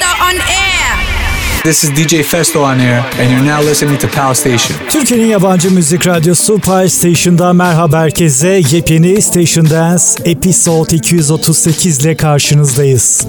Festo on air. This is DJ Festo on air, and you're now listening to Pal Station. Türkiye'nin yabancı müzik radyosu Pal Station'da merhaba herkese. Yepyeni Station Dance Episode 238 ile karşınızdayız.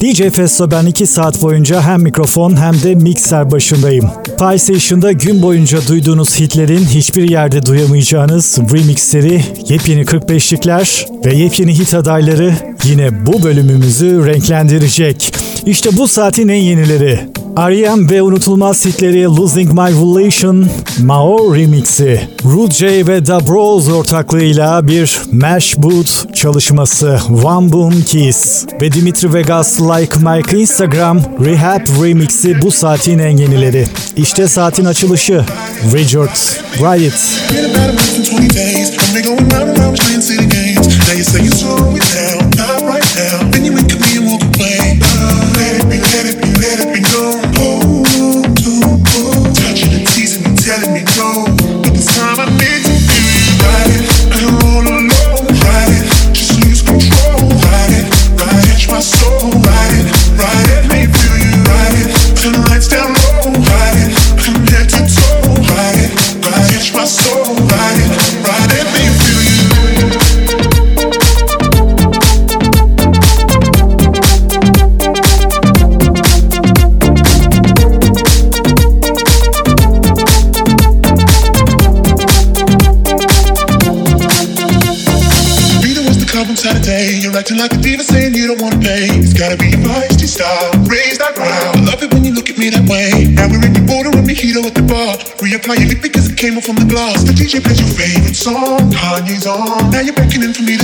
DJ Festo ben 2 saat boyunca hem mikrofon hem de mikser başındayım. Pal Station'da gün boyunca duyduğunuz hitlerin hiçbir yerde duyamayacağınız remixleri, yepyeni 45'likler ve yepyeni hit adayları yine bu bölümümüzü renklendirecek. İşte bu saatin en yenileri. R.E.M. ve unutulmaz hitleri Losing My Relation, Mao remixi, Rude J ve Da Bros ortaklığıyla bir Mash Boot çalışması One Boom Kiss ve Dimitri Vegas Like Mike Instagram Rehab remixi bu saatin en yenileri. İşte saatin açılışı. Richard, Ride It. Been about a month and 20 days. I've been going round and round playing city games. Now. Your lip because it came off from the glass. The DJ plays your favorite song. Kanye's on. Now you're beckoning for me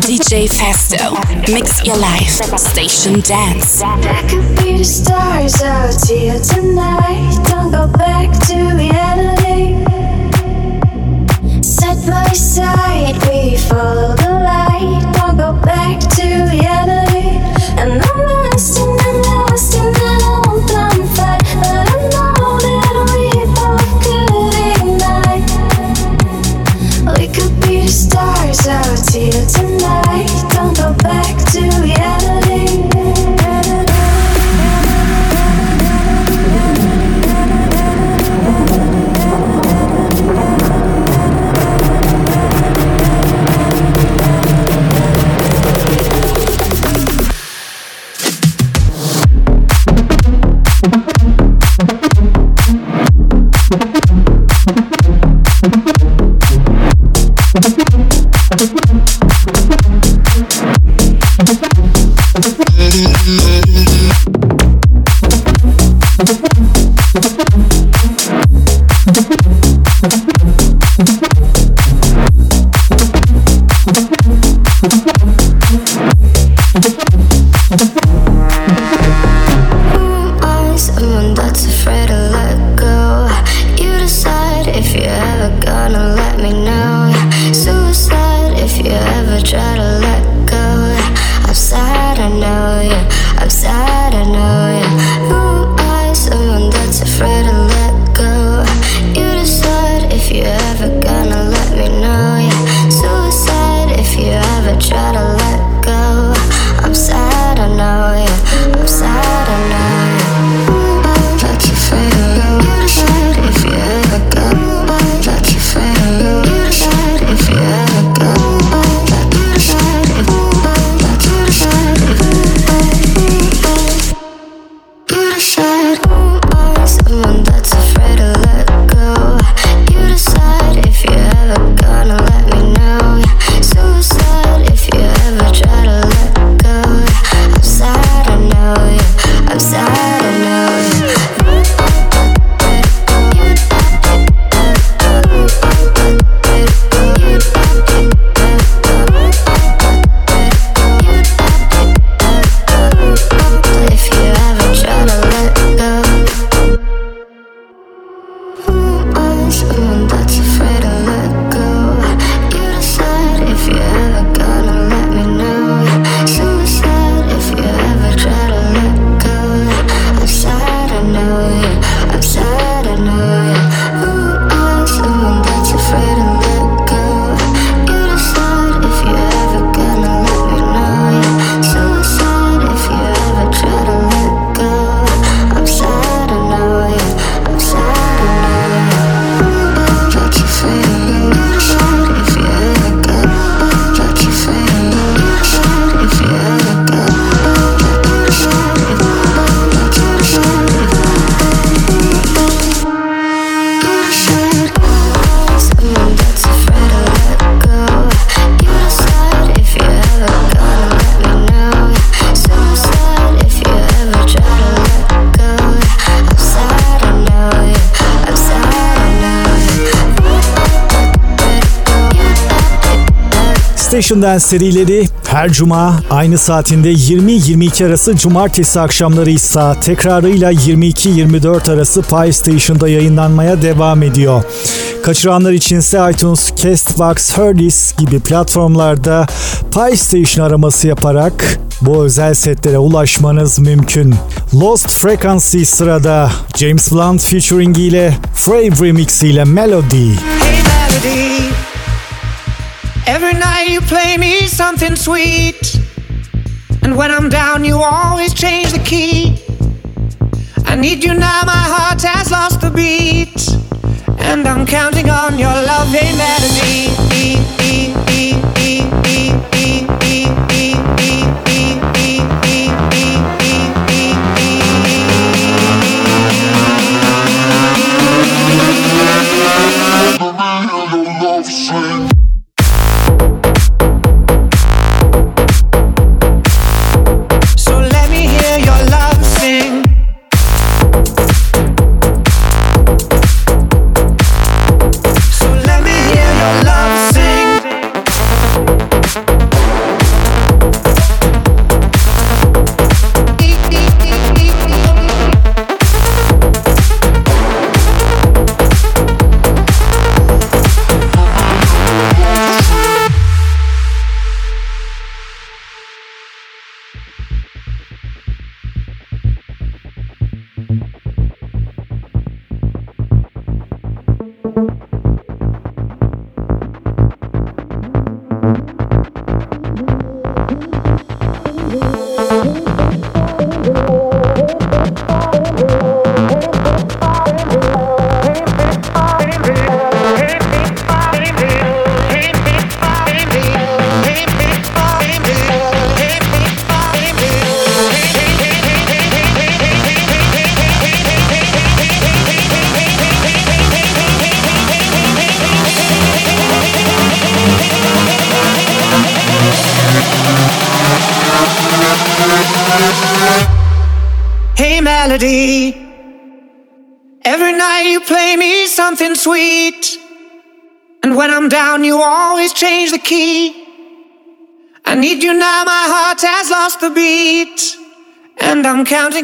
DJ Festo. Mix your life. Station dance. I could be the stars out here tonight. Don't go back to reality. Set my side, we follow the light. Don't go back to reality. Washington serileri her cuma aynı saatinde 20-22 arası cumartesi akşamları ise tekrarıyla 22-24 arası Pi Station'da yayınlanmaya devam ediyor. Kaçıranlar içinse iTunes, Castbox, Herdis gibi platformlarda Pi Station araması yaparak bu özel setlere ulaşmanız mümkün. Lost Frequency sırada James Blunt featuring ile Frave Remix ile Melody. Hey Melody. Every night you play me something sweet. And when I'm down, you always change the key. I need you now, my heart has lost the beat. And I'm counting on your loving melody. E, e, e,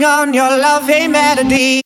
I'm on your love, a melody.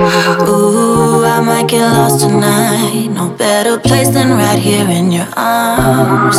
Ooh, I might get lost tonight. No better place than right here in your arms.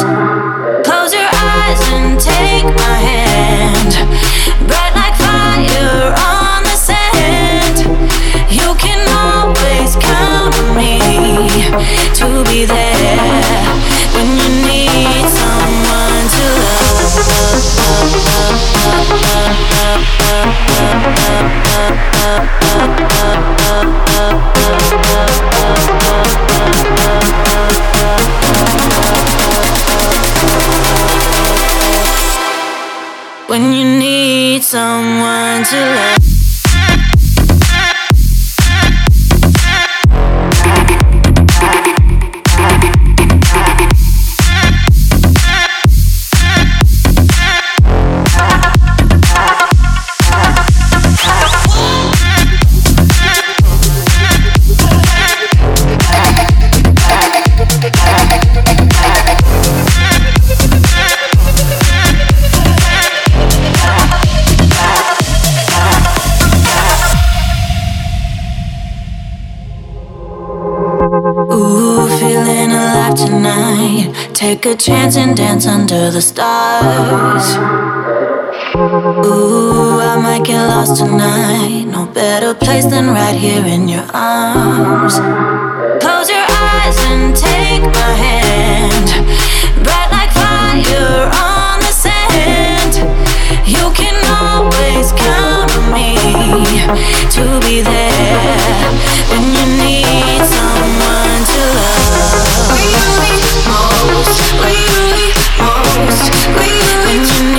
Take a chance and dance under the stars. Ooh, I might get lost tonight. No better place than right here in your arms. Close your eyes and take my hand. Bright like fire on the sand. You can always count on me to be there when you need someone to love most, we are the most, we are most.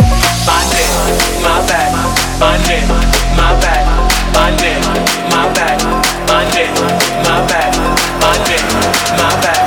my neck, my back, my neck, my back, my neck, my back, my neck, my back, my neck, my back.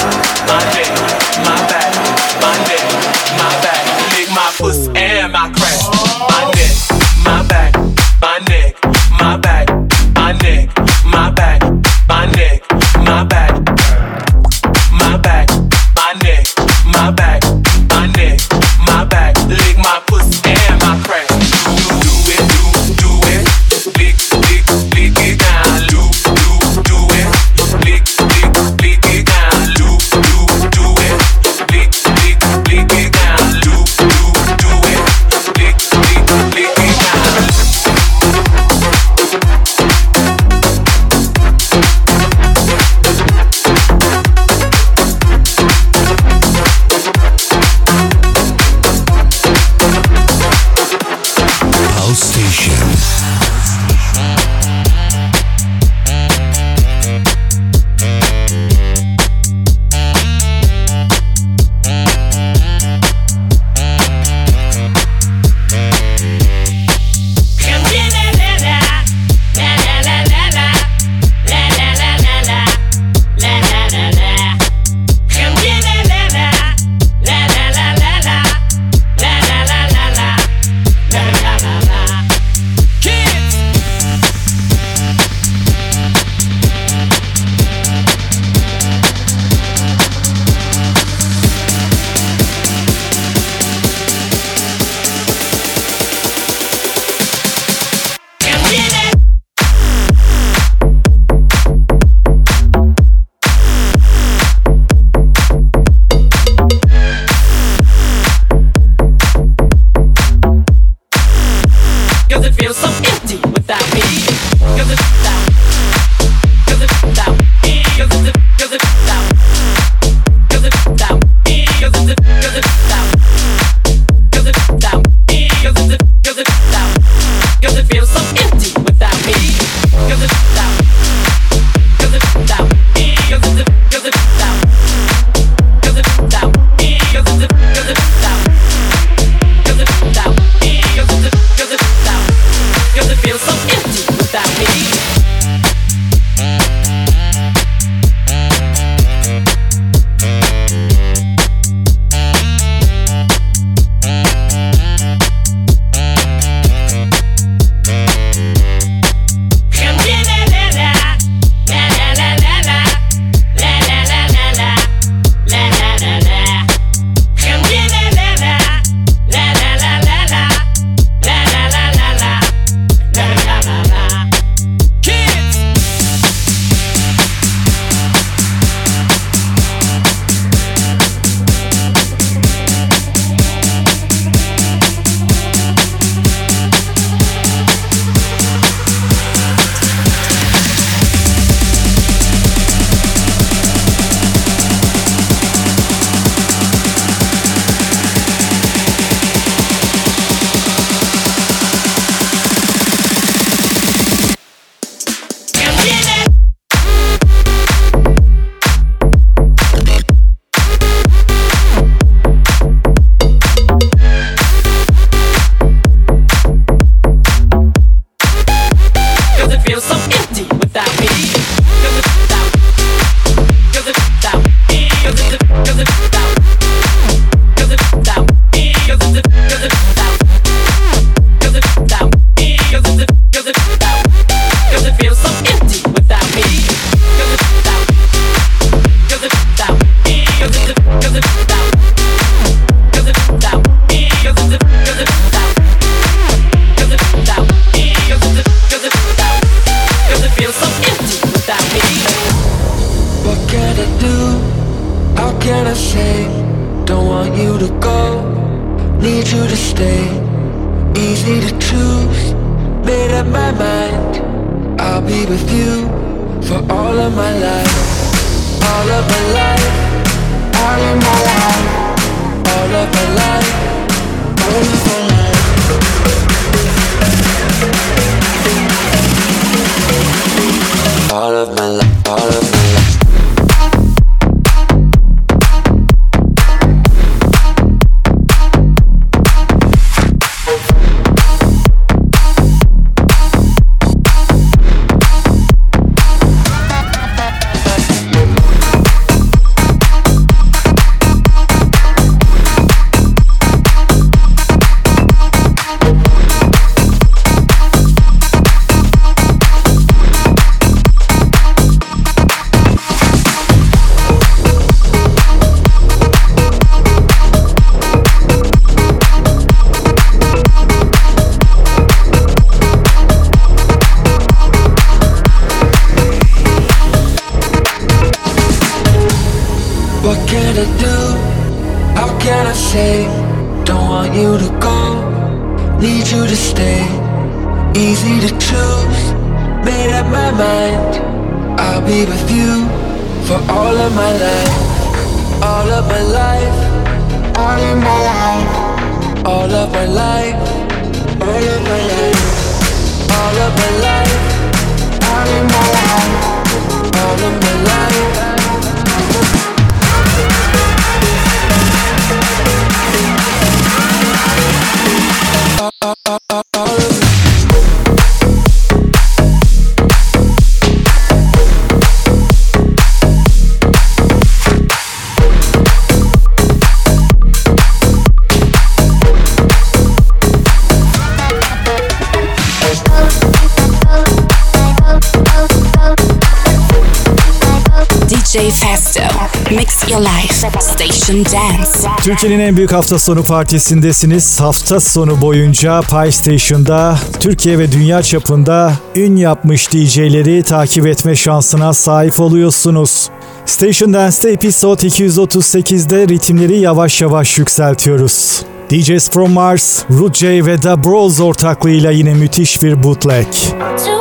Türkiye'nin en büyük hafta sonu partisindesiniz. Hafta sonu boyunca Pie Station'da Türkiye ve dünya çapında ün yapmış DJ'leri takip etme şansına sahip oluyorsunuz. Station Dance'de Episode 238'de ritimleri yavaş yavaş yükseltiyoruz. DJs from Mars, Rude J ve Da Bros ortaklığıyla yine müthiş bir bootleg. Two.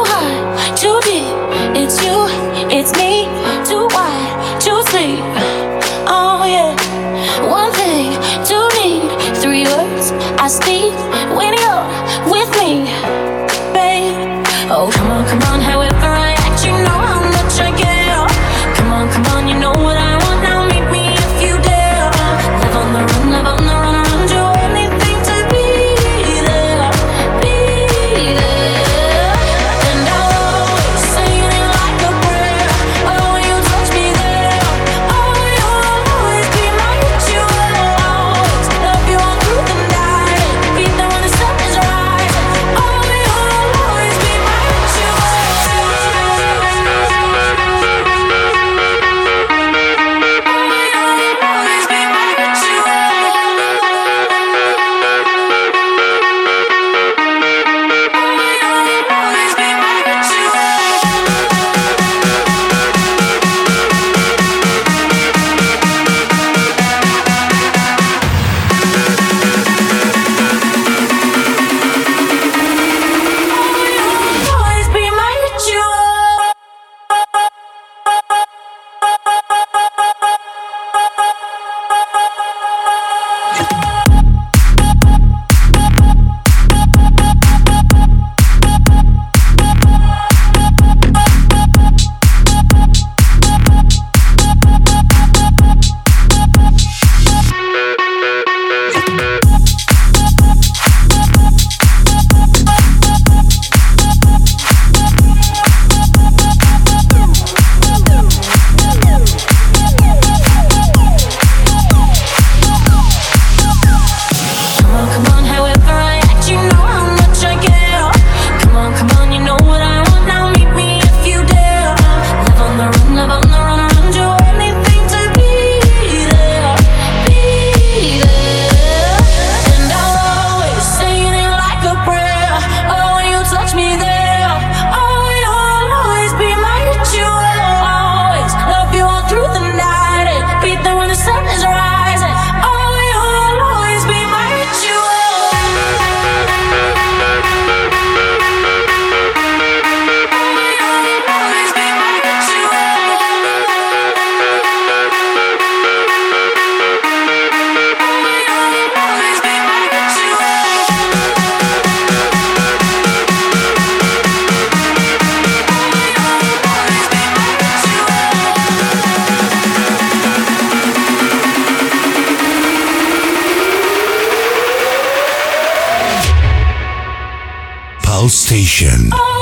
sensation.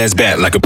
ass back like a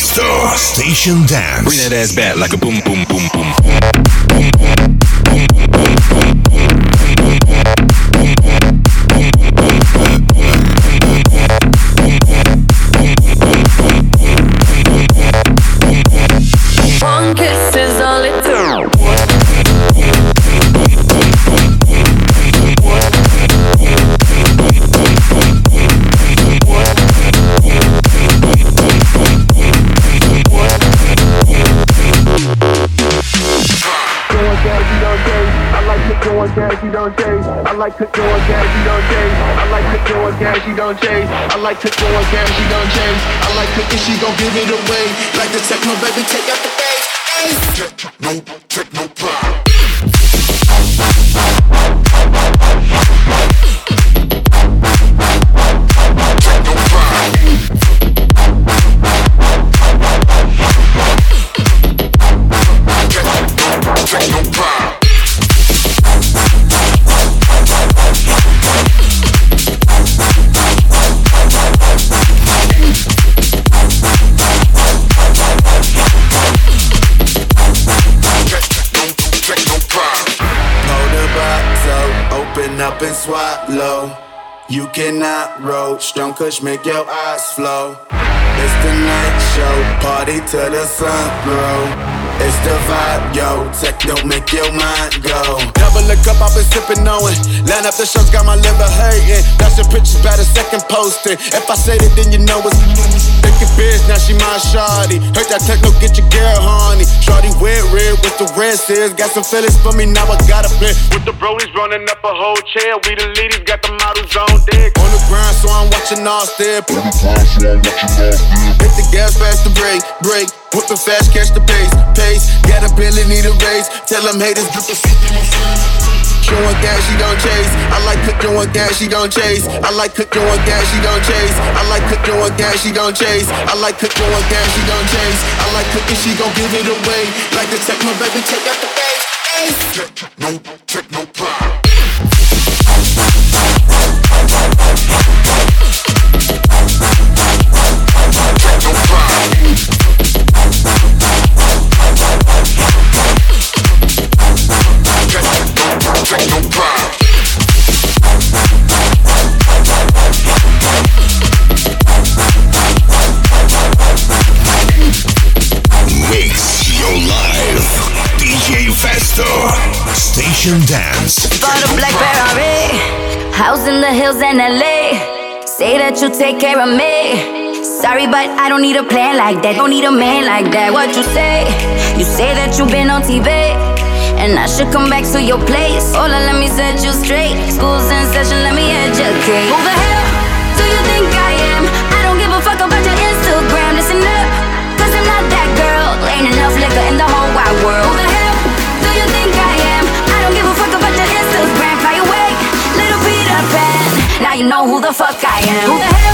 Station. Station Dance. Bring that ass back like a boom, boom, boom, boom, boom. Like to go on gas, you don't change. I like to go on gas, you don't change. I like to go on gas, you don't change. I like to if she gon' give it away. Like the techno, baby, take out the bass. Techno, techno, pop. Open up and swallow. You cannot roach. Don't kush make your eyes flow. It's the night show. Party till the sun grow. It's the vibe, yo. Techno make your mind go. Double the cup, I've been sipping on it. Line up the shows, got my liver hurting. That's your pictures by the second posting. If I say it, then you know it's Thinking bitch, now she my shawty. Heard that techno get your girl honey. Shorty wear red with the red says. Got some feelings for me, now I gotta play. With the bronies running up a whole chair. We the leaders, got the models on deck. On the ground, so I'm watching all step. Hit the gas, fast to break, break. Whipping fast, catch the pace, pace. Got a billy, need a race. Tell them haters, drip the Showing gas, she don't chase. I like cooking with gas, she don't chase. I like cooking with gas, she don't chase. I like cooking with gas, she don't chase. I like cooking with gas, she don't chase. I like cooking, she gon' give it away. Like the techno, baby, take out the. No, techno pride. Station Dance. You take care of me. Sorry, but I don't need a plan like that. Don't need a man like that. What you say? You say that you've been on TV. And I should come back to your place. Hola, let me set you straight. School's in session, let me educate. Who the hell do you think I am? I don't give a fuck about your Instagram. Listen up, cause I'm not that girl. Ain't enough liquor in the whole wide world. Who the hell do you think I am? I don't give a fuck about your Instagram. Fly away, little Peter Pan. Now you know who the fuck I am. Who the hell?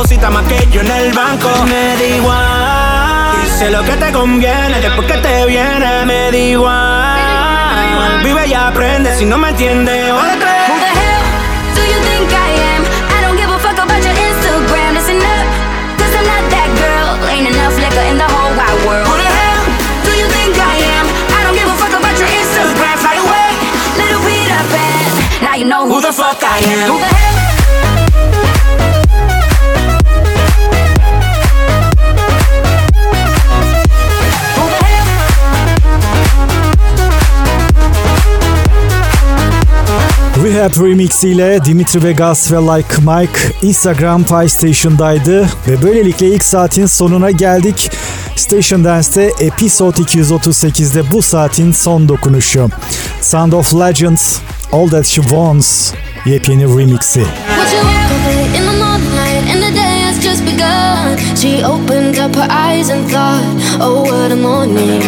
Deposita más que yo en el banco. Me da igual. Sé lo que te conviene, después que te viene, me da igual. Vive y aprende, si no me entiendes, o de tres. Who the hell do you think I am? Rehab Remix ile Dimitri Vegas ve Like Mike Instagram Pie Station'daydı ve böylelikle ilk saatin sonuna geldik. Station Dance'te Episode 238'de bu saatin son dokunuşu. Sound of Legends, All That She Wants yepyeni remixi. She opened up her eyes and thought, oh what a morning.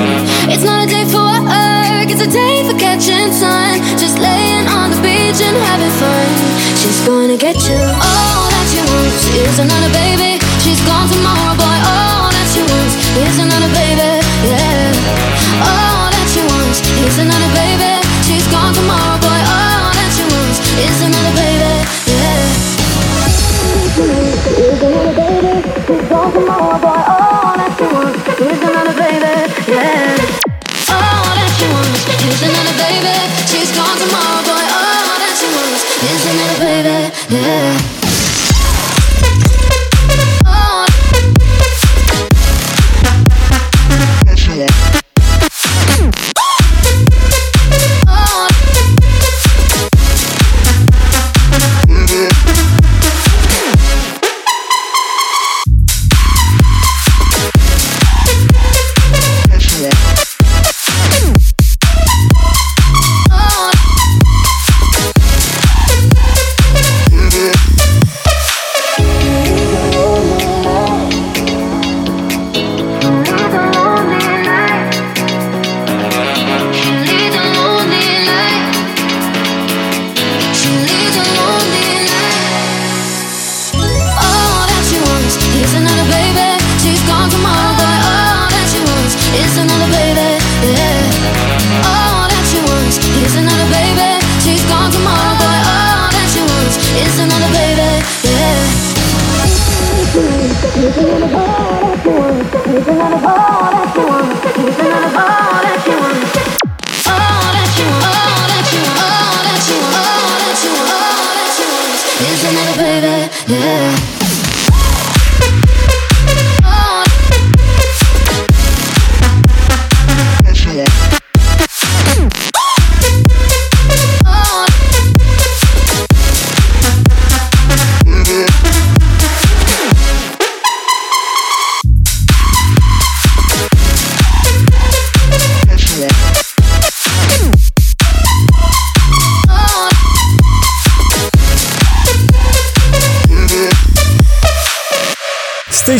It's not a day for work, it's a day for catching sun. Just laying on the beach and having fun. She's gonna get you. All that she wants is another baby. She's gone tomorrow, boy. All that she wants is another baby. Yeah. All that she wants is another baby. She's gone tomorrow, boy. All that she wants is another baby. Yeah. Is another baby. She's gone tomorrow, boy. All that she wants is another baby. Yeah. Baby. She's gone tomorrow, boy. Oh, all that she another baby. Yeah.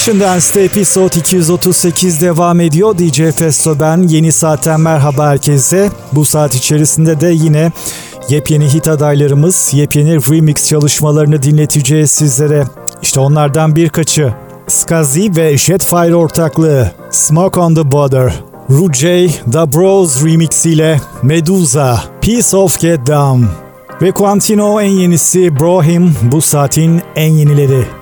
Station Dance'te episode 238 devam ediyor. DJ Festo ben. Yeni saatten merhaba herkese. Bu saat içerisinde de yine yepyeni hit adaylarımız, yepyeni remix çalışmalarını dinleteceğiz sizlere. İşte onlardan birkaçı. Skazi ve Jetfire ortaklığı Smoke on the Border. Rujay, The Bros remix ile Medusa, Piece of Get Down ve Quantino en yenisi Brohim bu saatin en yenileri.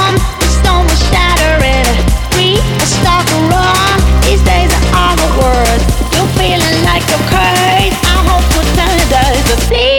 it does,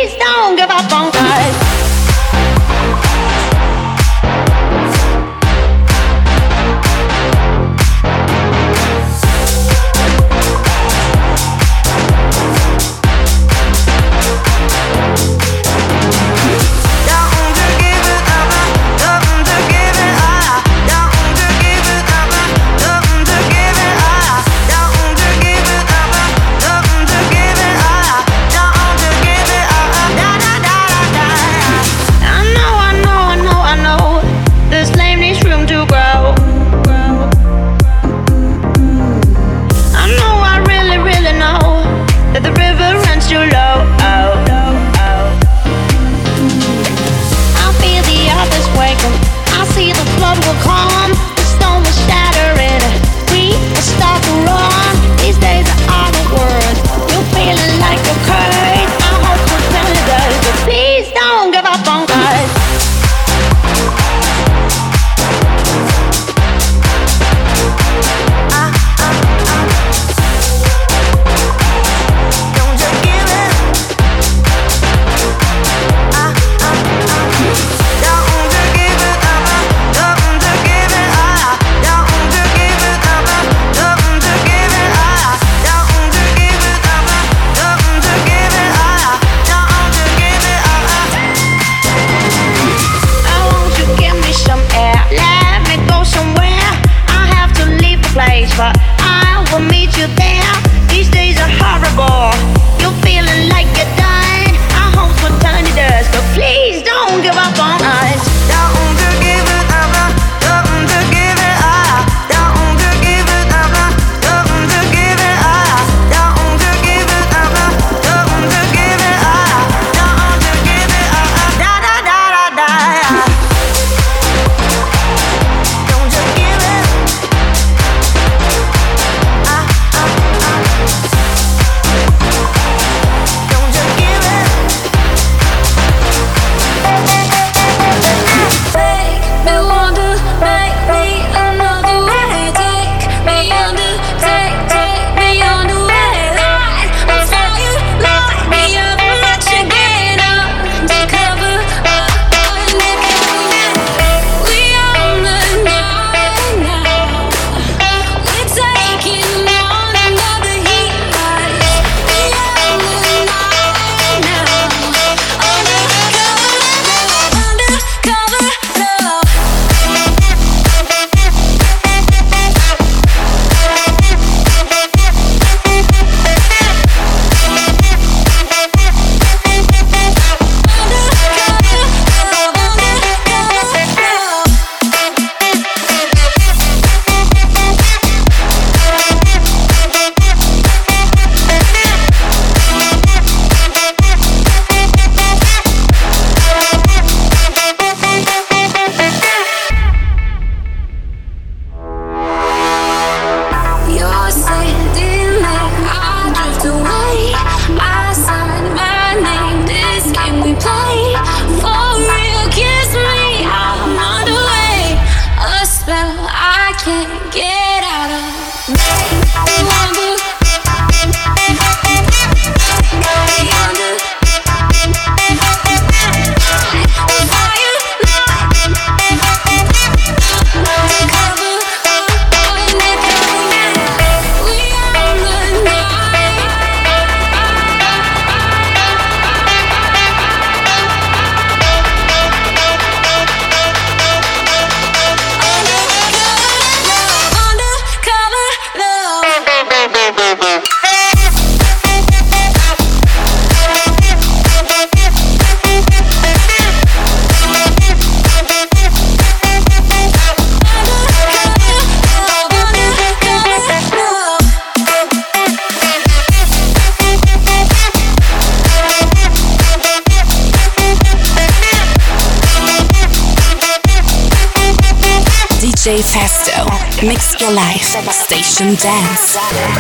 Station Dance.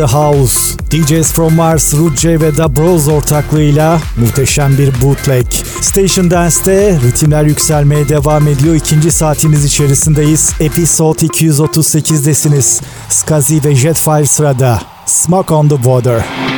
The House. DJs from Mars, Rudce ve Da Bros ortaklığıyla muhteşem bir bootleg. Station Dance'te ritimler yükselmeye devam ediyor. İkinci saatimiz içerisindeyiz. Episode 238'desiniz. Skazi ve Jetfire sırada. Smoke on the Water.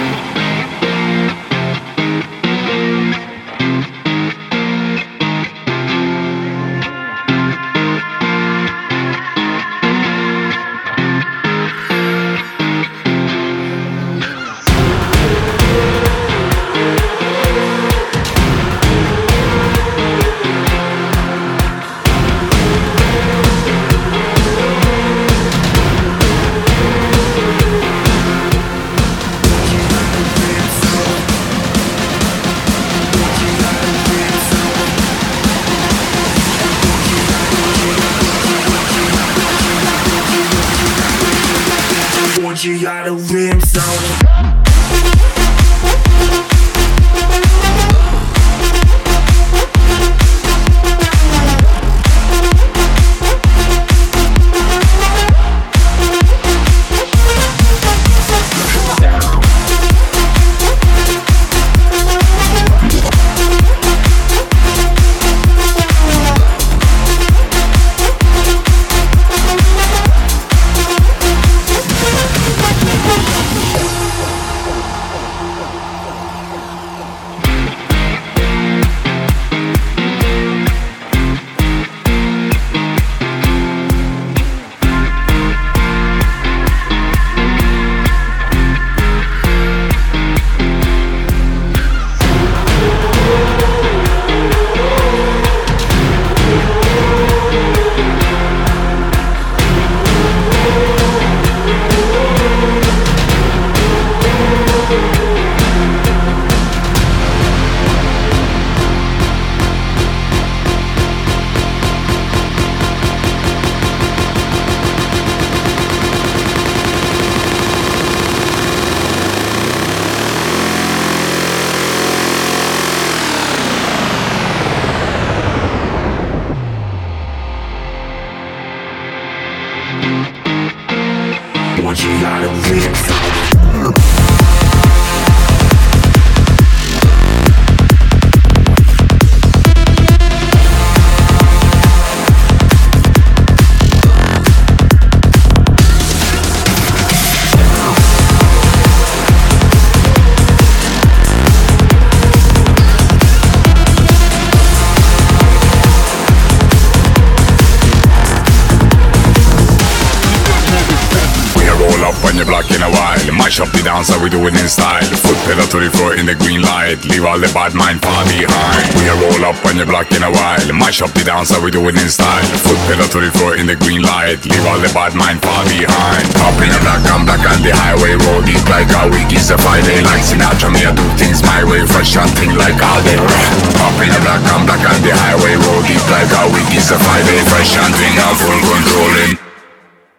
We do it in style. Foot pedal to the floor in the green light. Leave all the bad mind far behind. We a roll up on your block in a while. Mash up the dance, we do it in style. Foot pedal to the floor in the green light. Leave all the bad mind far behind. Up in the black, I'm black on the highway. Roll deep like a week is a Friday. Like Sinatra, me I do things my way. Fresh and thing like all day. Up in the black, I'm black on the highway. Roll deep like a week is a Friday. Fresh and thing, I'm full controlling.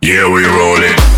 Yeah, we rollin'.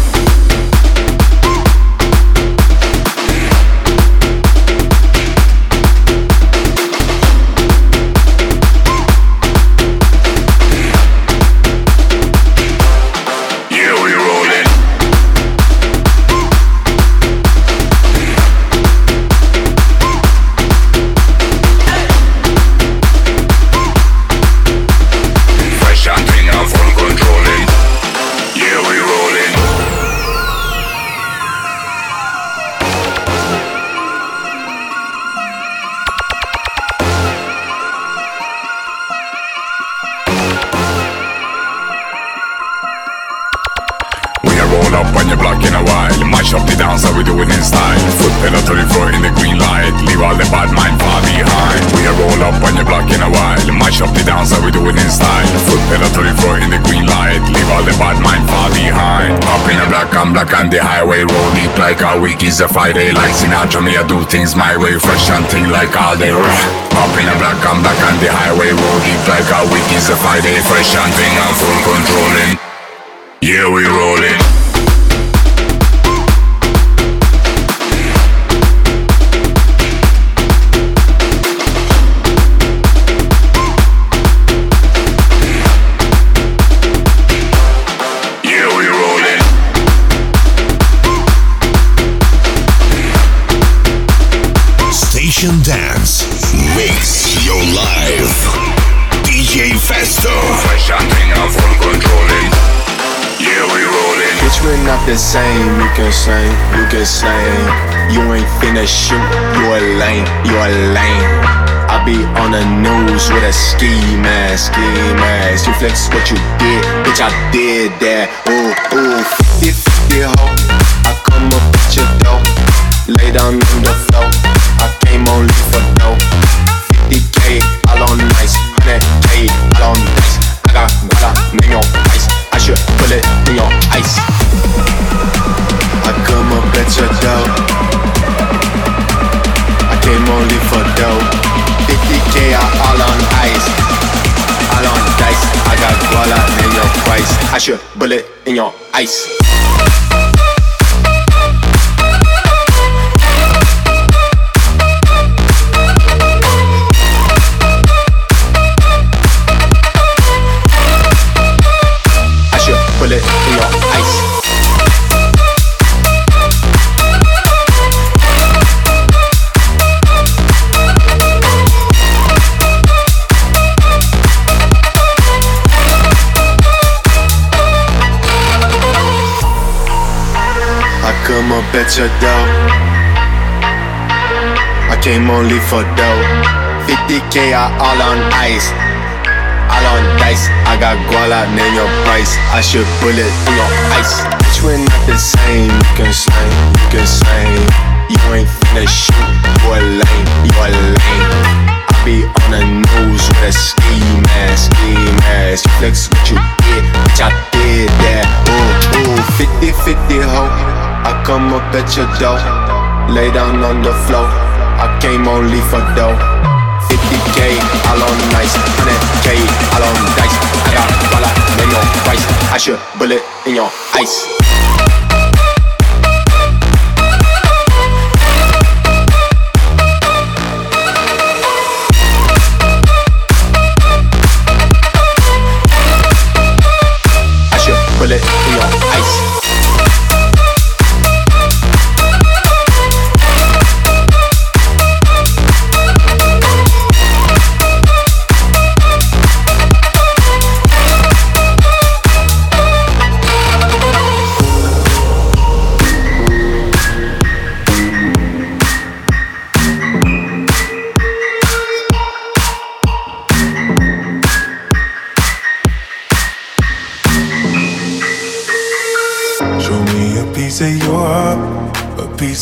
Is a Friday. Like Sinatra, me I do things my way. Fresh and thing like all day. Up in a black, I'm black on the highway. Roll deep like a week is a Friday. Fresh and thing, I'm full controlling. Yeah, we rollin'. Same. You can say, you. You ain't finna shoot. You a lame, you a lame. I be on the news with a ski mask, ski mask. You flex what you did, bitch. I did that. Ooh, ooh, 50 50 ho. I come up at your door, lay down on the floor. Hash your bullet in your ice. At your door. I came only for dough. 50k, I all on ice. All on dice. I got guala, name your price. I should pull it in your ice. Bitch, we're not the same. You can say, you can say. You ain't finna shoot. You a lame, you a lame. I be on the news with a ski mask, ski mask. Flex what you did, bitch, I did that. Ooh, ooh, 50 50 ho. I come up at your door, lay down on the floor. I came only for dough. 50k, all on nice. 100k, all on dice. I got dollar, name your price. I should bullet in your ice. Bullet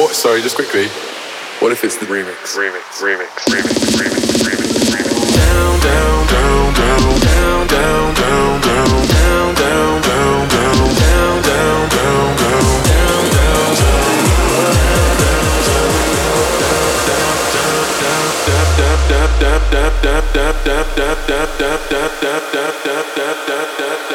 What? Sorry, just quickly. What if it's the remix? Remix, remix, remix, remix, remix, remix. Down, down, down, down, down, down, down, down, down, down, down, down, down, down, down, down, down, down, down,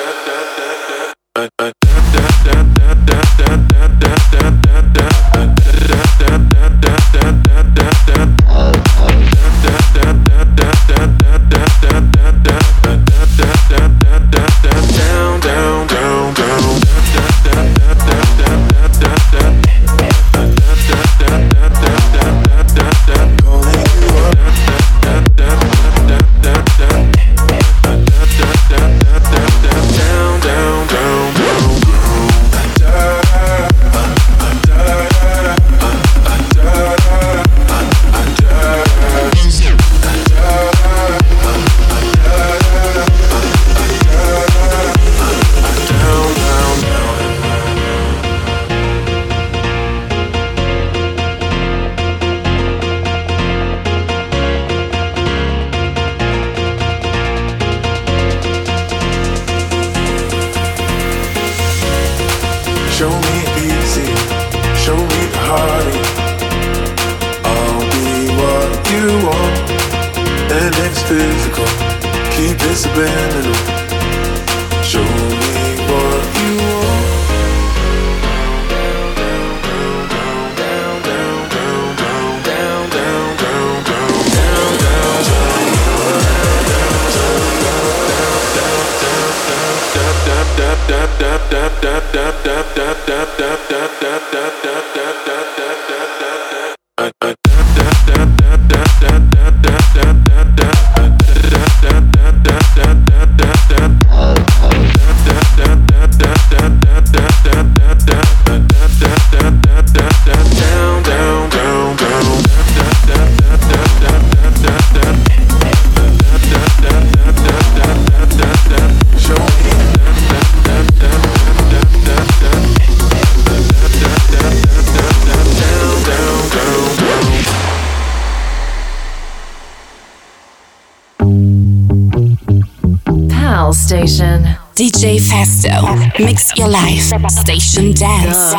Station Dance.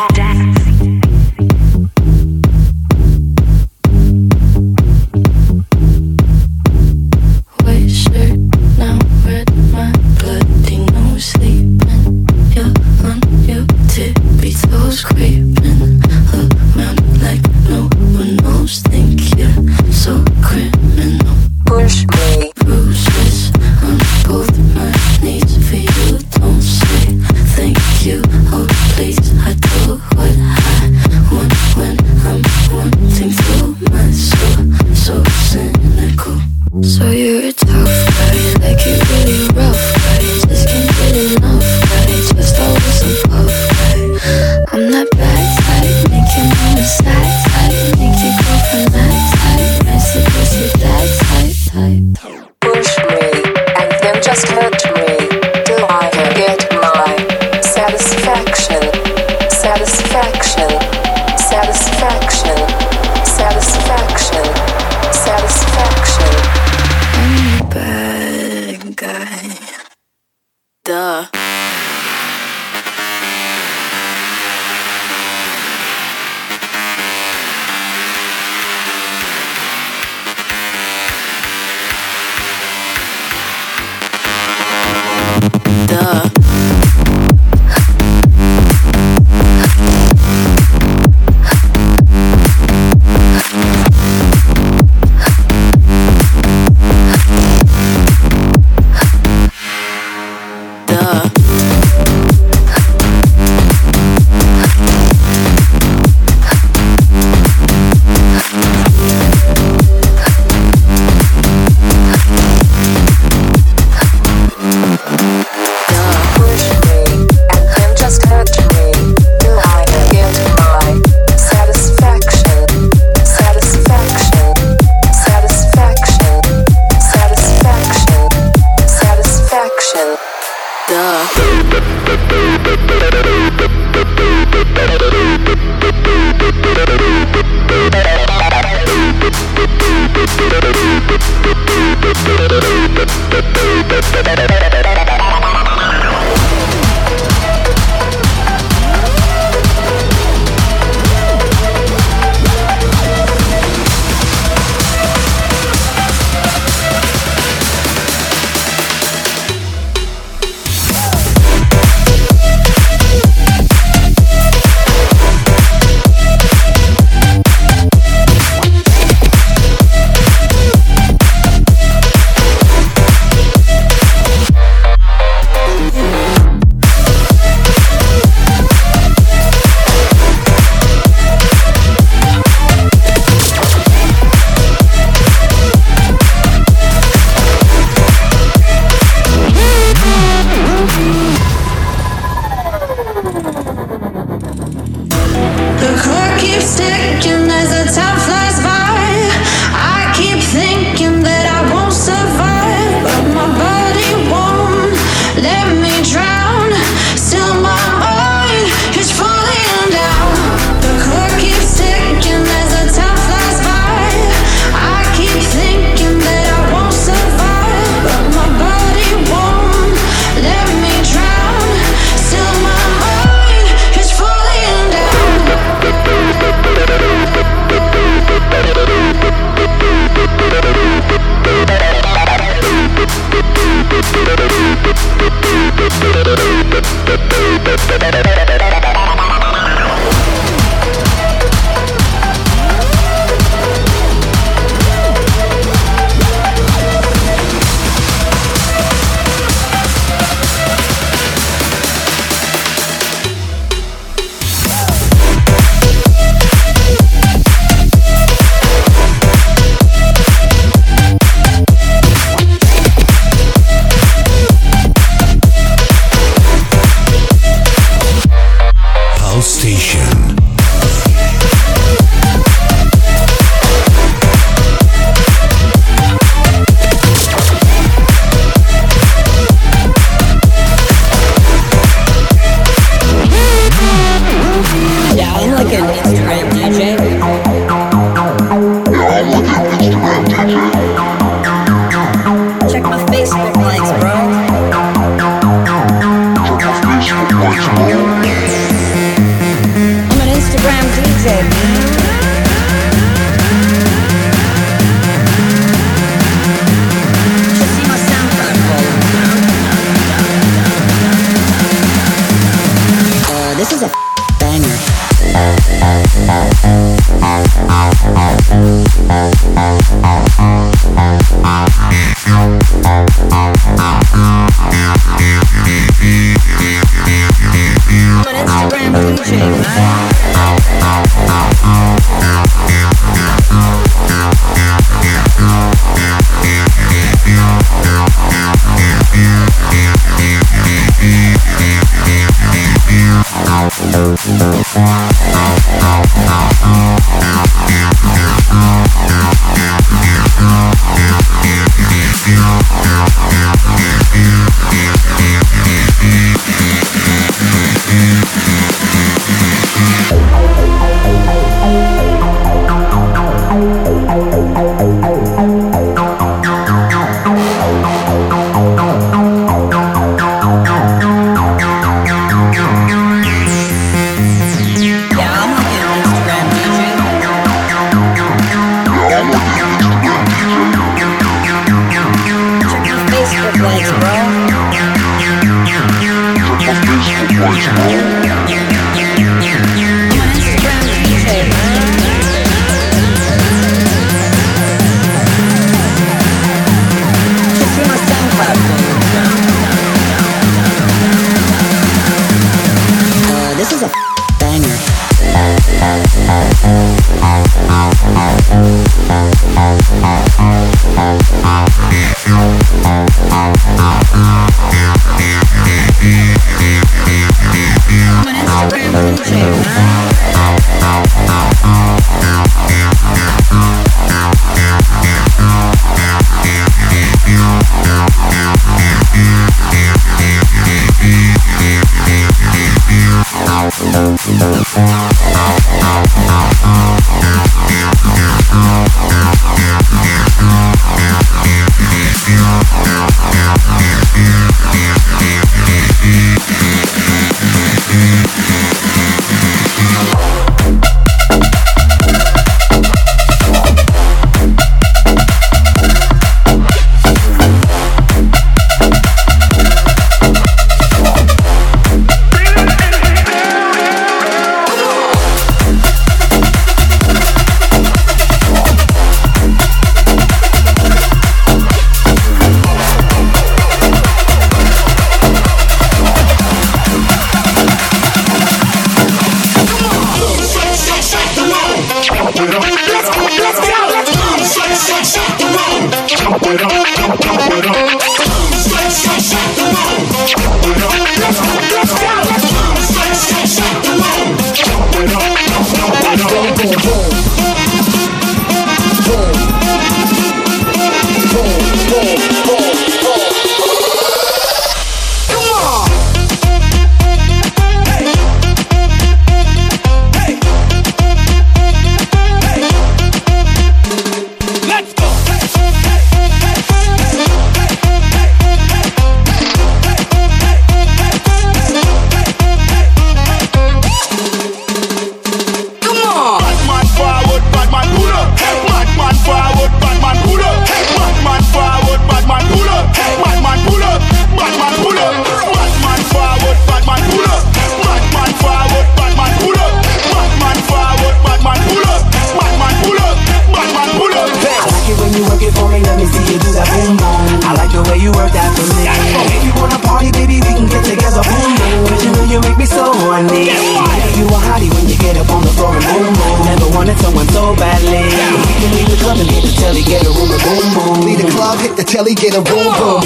telly get a boom boom.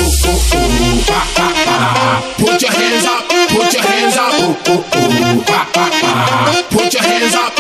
Put your hands up, put your hands up. Put your hands up.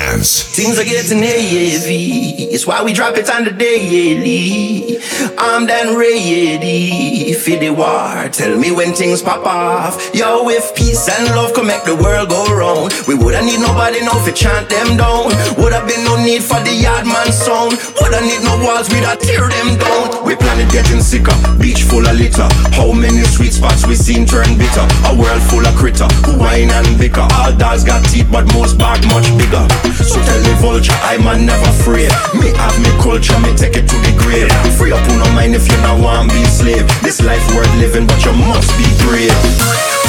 Things are getting heavy. It's why we drop it on the daily. I'm done ready for the war. Tell me when things pop off. Yo, if peace and love can make the world go round, we woulda need nobody now to chant them down. Woulda been no need for the yard man sound. Woulda need no walls, we'da tear them down. We planet getting sicker, beach full of litter. How many sweet spots we seen turn bitter? A world full of critter, who whine and bicker. All dogs got teeth, but most bark much bigger. So tell the vulture, I'm a never afraid. Me have me culture, me take it to the grave. Free up, who no mind if you not want be slave. This life worth living, but you must be brave.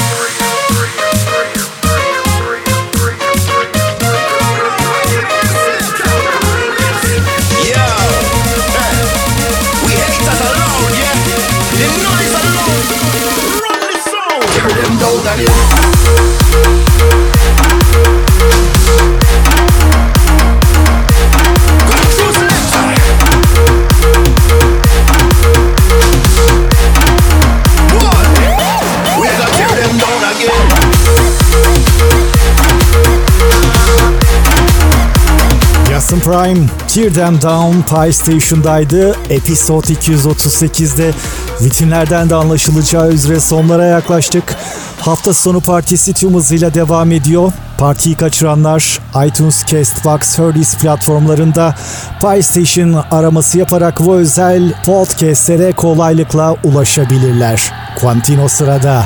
Justin Prime, Tear Them Down Pie Station'daydı. Episode 238'de vitrinlerden de anlaşılacağı üzere sonlara yaklaştık. Hafta sonu partisi tüm hızıyla devam ediyor. Partiyi kaçıranlar iTunes, Castbox, Herdis platformlarında Pie Station araması yaparak bu özel podcastlere kolaylıkla ulaşabilirler. Quantino sırada.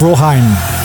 Broheim.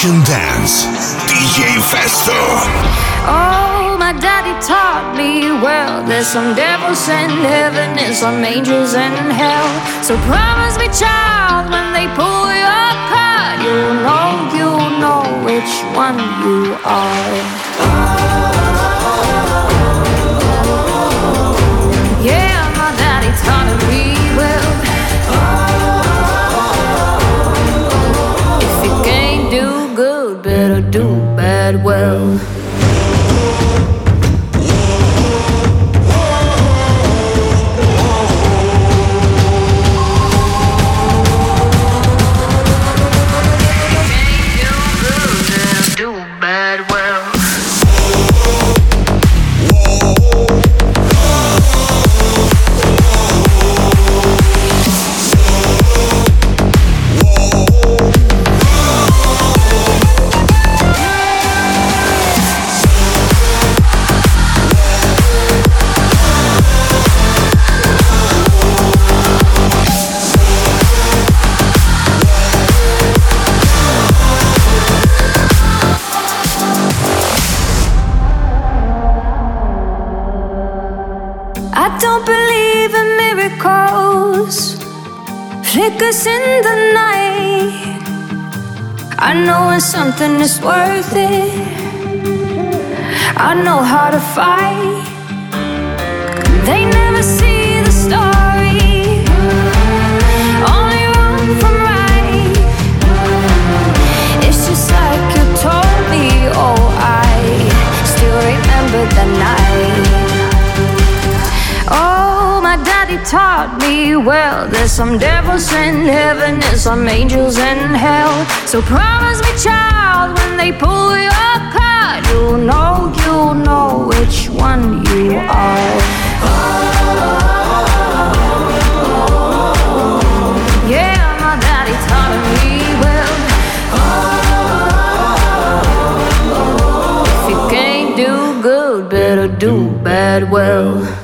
Dance. DJ Festo. Oh, my daddy taught me well. There's some devils in heaven and some angels in hell. So promise me, child, when they pull your card, you'll know, you'll know which one you are. Yeah, bad I know when something is worth it. I know how to fight. They never see the story, taught me well. There's some devils in heaven and some angels in hell. So promise me, child, when they pull your card, you'll know, you'll know which one you are. Yeah, my daddy taught me well. If you can't do good, better do bad well.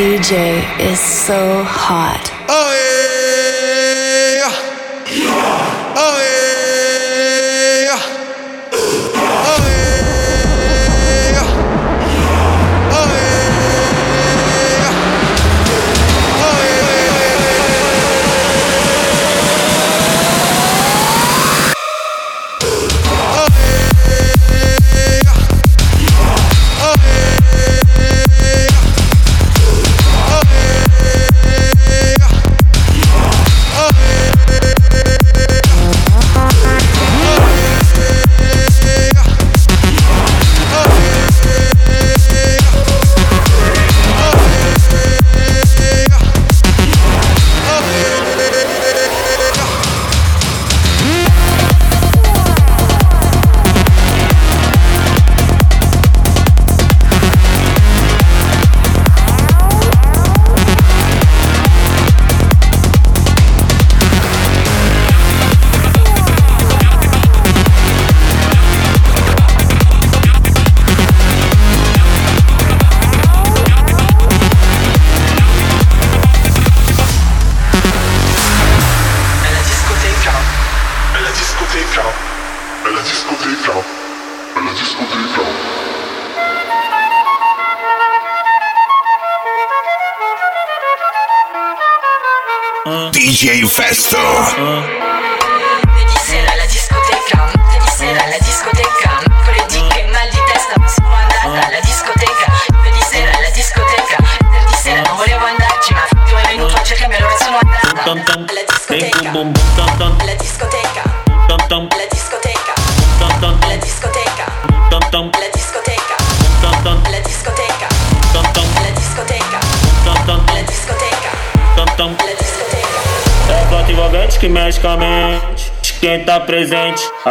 DJ is so hot.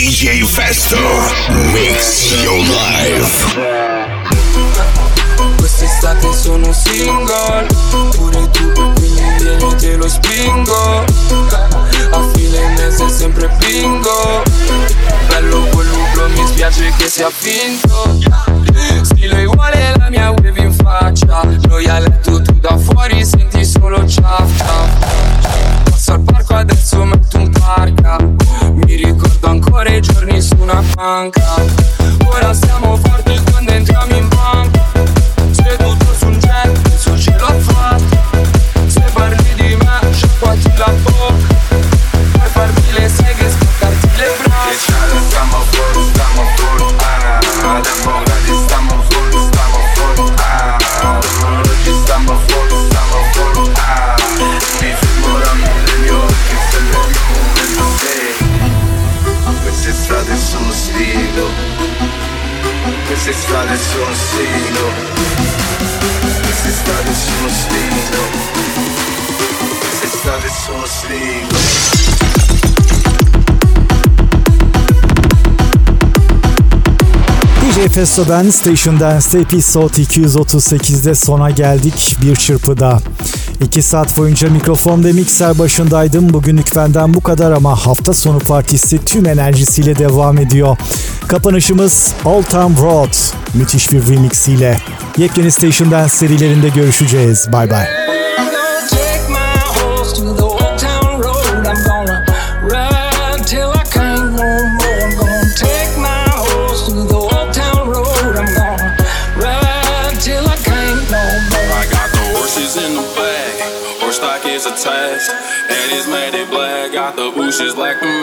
DJ Festo. Mix your life. Quest'estate sono single. Pure tu quindi vieni te lo spingo. A fine mese sempre bingo. Bello quell'ublo mi spiace che sia finto. Stile uguale la mia wave in faccia. Noi a letto tu da fuori senti solo ciao Passo al parco adesso metto un parca. Mi ricordo ancora i giorni su una panca Ora siamo forti quando entriamo in banca Quest'estate sono stilo Quest'estate sono stilo Quest'estate sono stilo DJ Festo ben Station Dance'te Episode 238'de sona geldik bir çırpıda. 2 saat boyunca mikrofon ve mikser başındaydım. Bugünlük benden bu kadar ama hafta sonu partisi tüm enerjisiyle devam ediyor. Kapanışımız Old Town Road müthiş bir remix ile yepyeni Station serilerinde görüşeceğiz. Bay bay. Bushes like the